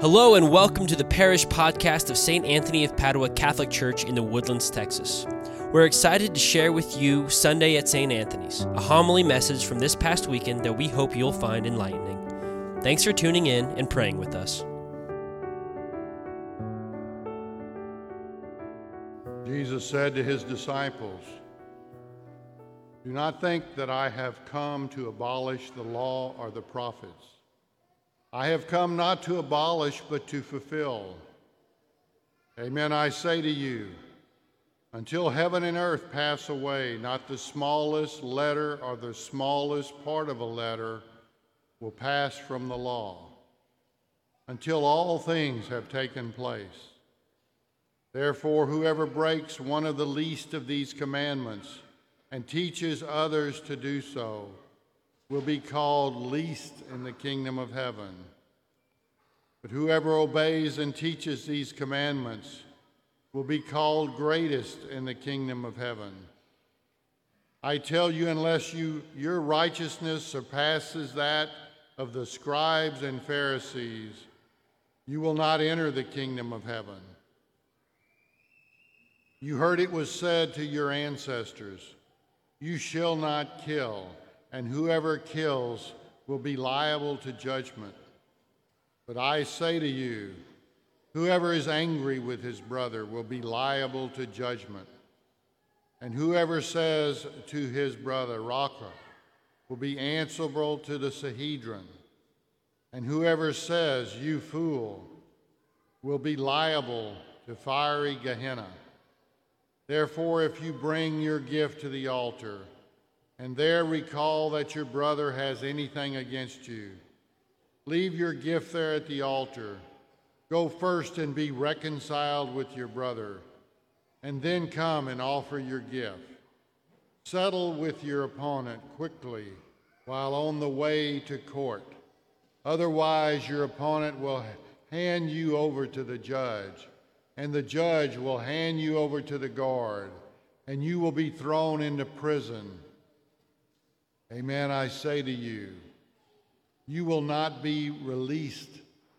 Hello, and welcome to the parish podcast of St. Anthony of Padua Catholic Church in the Woodlands, Texas. We're excited to share with you Sunday at St. Anthony's, a homily message from this past weekend that we hope you'll find enlightening. Thanks for tuning in and praying with us. Jesus said to his disciples, Do not think that I have come to abolish the law or the prophets. I have come not to abolish, but to fulfill. Amen, I say to you, until heaven and earth pass away, not the smallest letter or the smallest part of a letter will pass from the law, until all things have taken place. Therefore, whoever breaks one of the least of these commandments and teaches others to do so, will be called least in the kingdom of heaven. But whoever obeys and teaches these commandments will be called greatest in the kingdom of heaven. I tell you, unless you, your righteousness surpasses that of the scribes and Pharisees, you will not enter the kingdom of heaven. You heard it was said to your ancestors, You shall not kill and whoever kills will be liable to judgment. But I say to you, whoever is angry with his brother will be liable to judgment. And whoever says to his brother, Raca, will be answerable to the Sanhedrin. And whoever says, You fool, will be liable to fiery Gehenna. Therefore, if you bring your gift to the altar, and there recall that your brother has anything against you. Leave your gift there at the altar. Go first and be reconciled with your brother, and then come and offer your gift. Settle with your opponent quickly while on the way to court. Otherwise, your opponent will hand you over to the judge, and the judge will hand you over to the guard, and you will be thrown into prison Amen, I say to you, you will not be released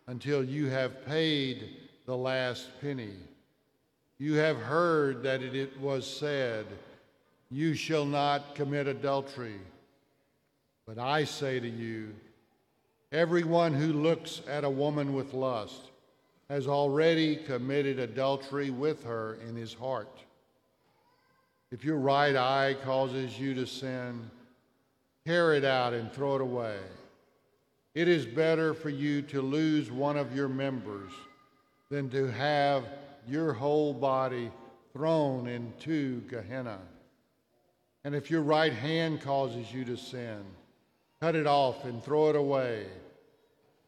until you have paid the last penny. You have heard that it was said, You shall not commit adultery. But I say to you, everyone who looks at a woman with lust has already committed adultery with her in his heart. If your right eye causes you to sin, tear it out and throw it away. It is better for you to lose one of your members than to have your whole body thrown into Gehenna. And if your right hand causes you to sin, cut it off and throw it away.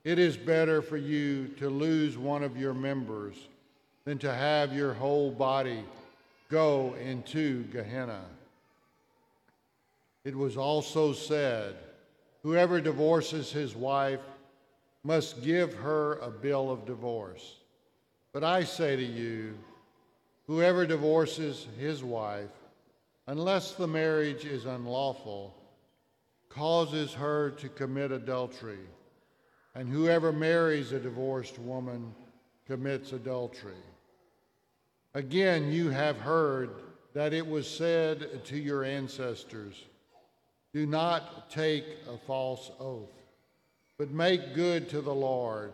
It is better for you to lose one of your members than to have your whole body go into Gehenna. It was also said, Whoever divorces his wife must give her a bill of divorce. But I say to you, whoever divorces his wife, unless the marriage is unlawful, causes her to commit adultery. And whoever marries a divorced woman commits adultery. Again, you have heard that it was said to your ancestors, do not take a false oath, but make good to the Lord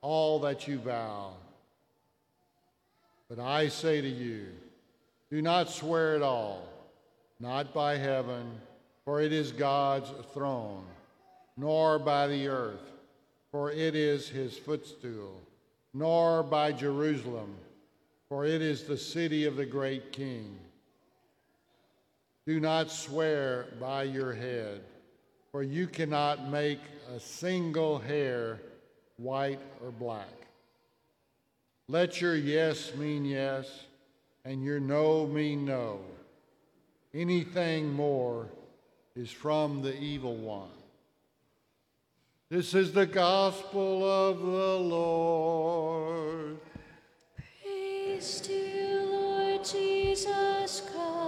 all that you vow. But I say to you, do not swear at all, not by heaven, for it is God's throne, nor by the earth, for it is his footstool, nor by Jerusalem, for it is the city of the great king. Do not swear by your head, for you cannot make a single hair white or black. Let your yes mean yes, and your no mean no. Anything more is from the evil one. This is the gospel of the Lord. Praise to you, Lord Jesus Christ.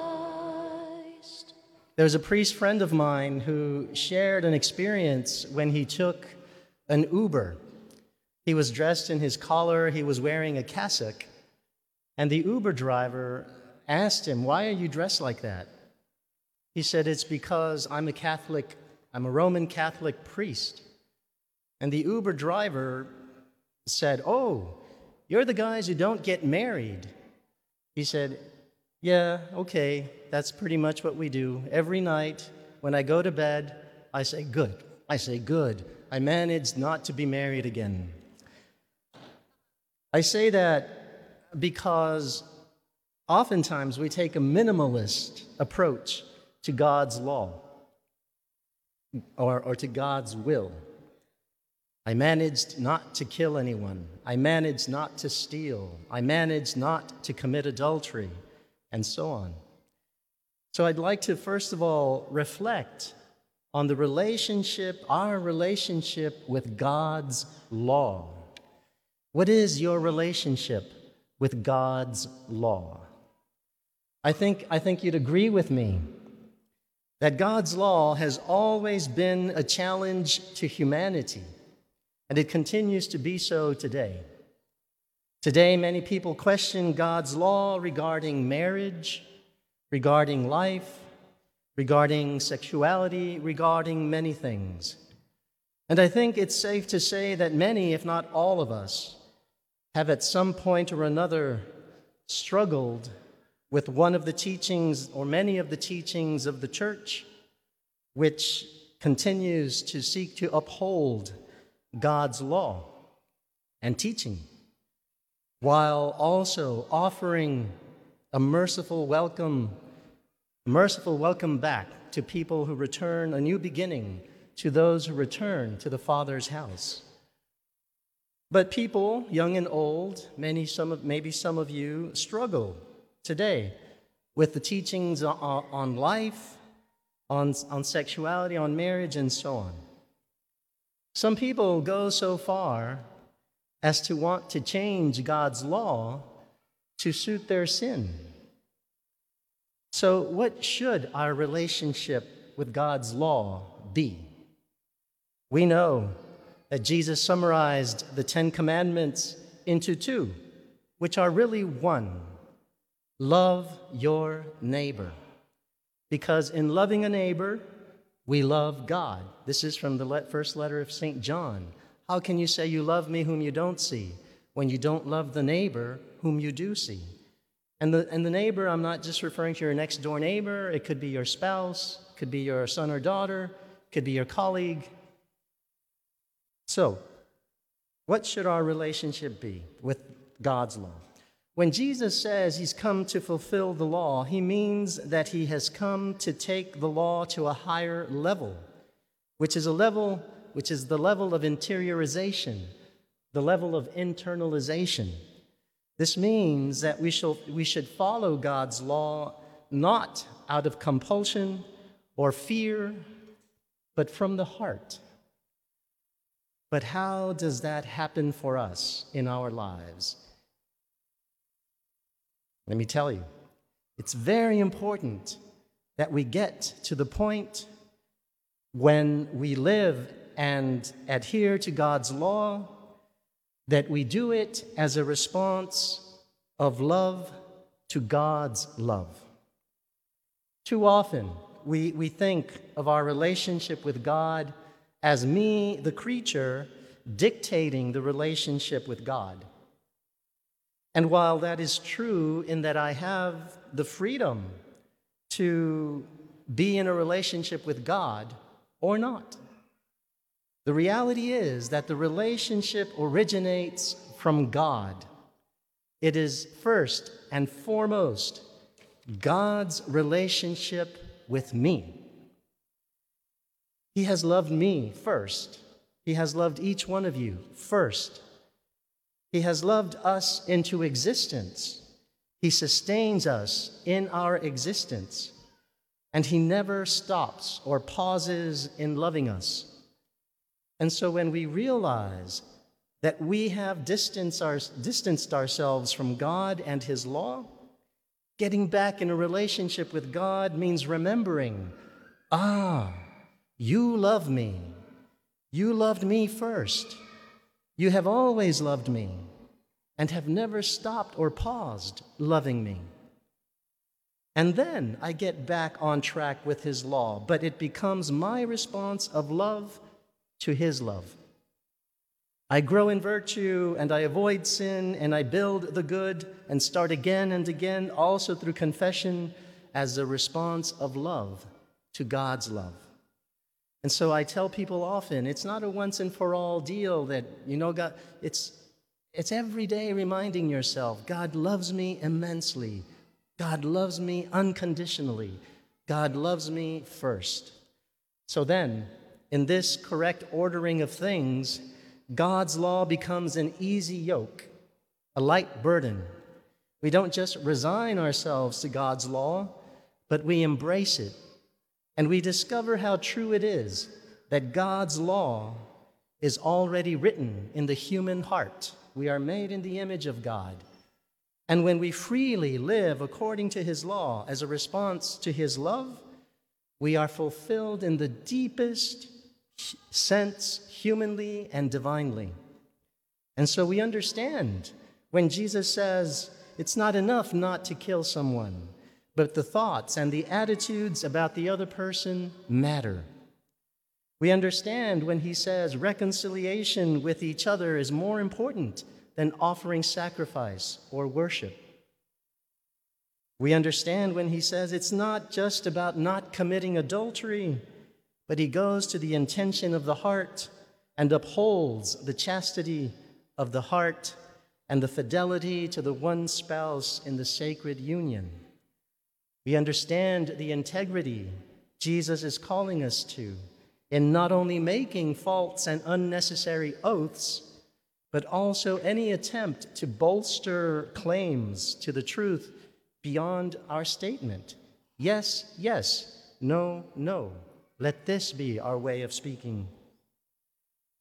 There's a priest friend of mine who shared an experience when he took an Uber. He was dressed in his collar, he was wearing a cassock, and the Uber driver asked him, Why are you dressed like that? He said, It's because I'm a Catholic, I'm a Roman Catholic priest. And the Uber driver said, Oh, you're the guys who don't get married. He said, Yeah, okay, that's pretty much what we do. Every night when I go to bed, I say, Good. I say, Good. I managed not to be married again. I say that because oftentimes we take a minimalist approach to God's law or, or to God's will. I managed not to kill anyone. I managed not to steal. I managed not to commit adultery, and so on. So I'd like to first of all reflect on the relationship, our relationship with God's law. What is your relationship with God's law? I think, I think you'd agree with me that God's law has always been a challenge to humanity, and it continues to be so today. Today, many people question God's law regarding marriage, regarding life, regarding sexuality, regarding many things. And I think it's safe to say that many, if not all of us, have at some point or another struggled with one of the teachings or many of the teachings of the church, which continues to seek to uphold God's law and teaching, while also offering a merciful welcome, merciful welcome back to people who return a new beginning, to those who return to the Father's house. But people, young and old, many, some of, maybe some of you, struggle today with the teachings on, life, on, on sexuality, on marriage, and so on. Some people go so far as to want to change God's law to suit their sin. So, what should our relationship with God's law be? We know that Jesus summarized the Ten Commandments into two, which are really one love your neighbor. Because in loving a neighbor, we love God. This is from the first letter of St. John. How can you say you love me whom you don't see when you don't love the neighbor whom you do see? And the, and the neighbor, I'm not just referring to your next door neighbor, it could be your spouse, could be your son or daughter, could be your colleague, so, what should our relationship be with God's law? When Jesus says he's come to fulfill the law, he means that he has come to take the law to a higher level, which is a level which is the level of interiorization, the level of internalization. This means that we, shall, we should follow God's law not out of compulsion or fear, but from the heart. But how does that happen for us in our lives? Let me tell you, it's very important that we get to the point when we live and adhere to God's law, that we do it as a response of love to God's love. Too often, we, we think of our relationship with God as me, the creature, dictating the relationship with God. And while that is true in that I have the freedom to be in a relationship with God or not, the reality is that the relationship originates from God. It is first and foremost God's relationship with me. He has loved me first. He has loved each one of you first. He has loved us into existence. He sustains us in our existence. And He never stops or pauses in loving us. And so when we realize that we have distanced, our, distanced ourselves from God and His law, getting back in a relationship with God means remembering, ah, you love me. You loved me first. You have always loved me and have never stopped or paused loving me. And then I get back on track with his law, but it becomes my response of love to his love. I grow in virtue and I avoid sin and I build the good and start again and again, also through confession as a response of love to God's love. And so I tell people often it's not a once and for all deal that, you know, God, it's, it's every day reminding yourself God loves me immensely. God loves me unconditionally. God loves me first. So then, in this correct ordering of things, God's law becomes an easy yoke, a light burden. We don't just resign ourselves to God's law, but we embrace it. And we discover how true it is that God's law is already written in the human heart. We are made in the image of God. And when we freely live according to His law as a response to His love, we are fulfilled in the deepest sense, humanly and divinely. And so we understand when Jesus says, it's not enough not to kill someone, but the thoughts and the attitudes about the other person matter. We understand when he says reconciliation with each other is more important than offering sacrifice or worship. We understand when he says it's not just about not committing adultery, but he goes to the intention of the heart and upholds the chastity of the heart and the fidelity to the one spouse in the sacred union. We understand the integrity Jesus is calling us to in not only making false and unnecessary oaths, but also any attempt to bolster claims to the truth beyond our statement. Yes, yes, no, no. Let this be our way of speaking.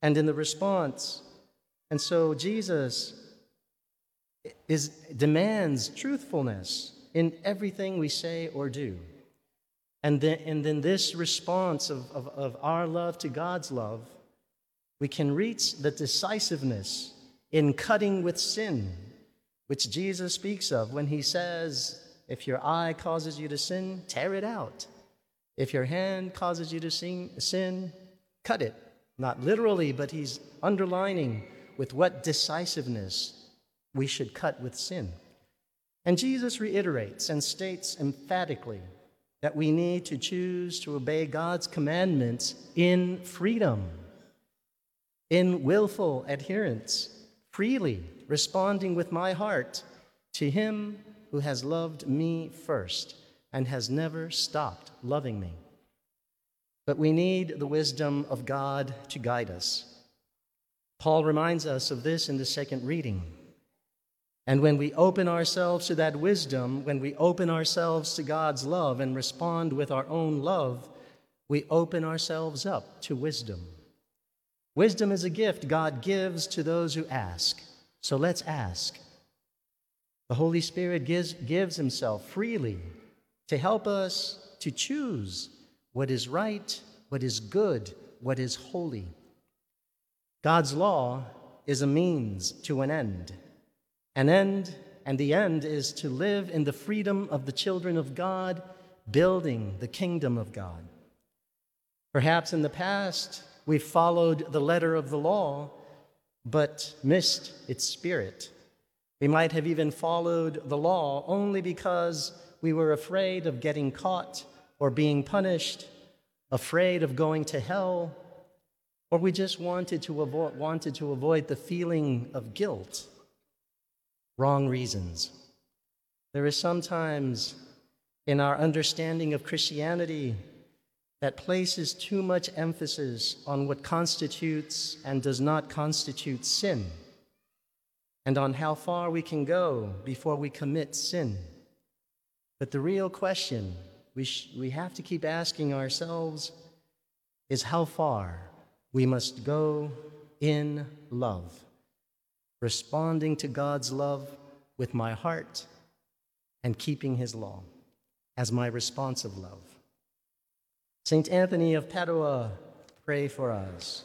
And in the response, and so Jesus is, demands truthfulness in everything we say or do. And then, and then this response of, of, of our love to God's love, we can reach the decisiveness in cutting with sin, which Jesus speaks of when he says, If your eye causes you to sin, tear it out. If your hand causes you to sin, cut it. Not literally, but he's underlining with what decisiveness we should cut with sin. And Jesus reiterates and states emphatically that we need to choose to obey God's commandments in freedom, in willful adherence, freely responding with my heart to Him who has loved me first and has never stopped loving me. But we need the wisdom of God to guide us. Paul reminds us of this in the second reading. And when we open ourselves to that wisdom, when we open ourselves to God's love and respond with our own love, we open ourselves up to wisdom. Wisdom is a gift God gives to those who ask. So let's ask. The Holy Spirit gives, gives Himself freely to help us to choose what is right, what is good, what is holy. God's law is a means to an end. An end, and the end is to live in the freedom of the children of God, building the kingdom of God. Perhaps in the past, we followed the letter of the law, but missed its spirit. We might have even followed the law only because we were afraid of getting caught or being punished, afraid of going to hell, or we just wanted to avoid, wanted to avoid the feeling of guilt. Wrong reasons. There is sometimes in our understanding of Christianity that places too much emphasis on what constitutes and does not constitute sin, and on how far we can go before we commit sin. But the real question we, sh- we have to keep asking ourselves is how far we must go in love, responding to God's love with my heart and keeping His law as my responsive love. St. Anthony of Padua, pray for us.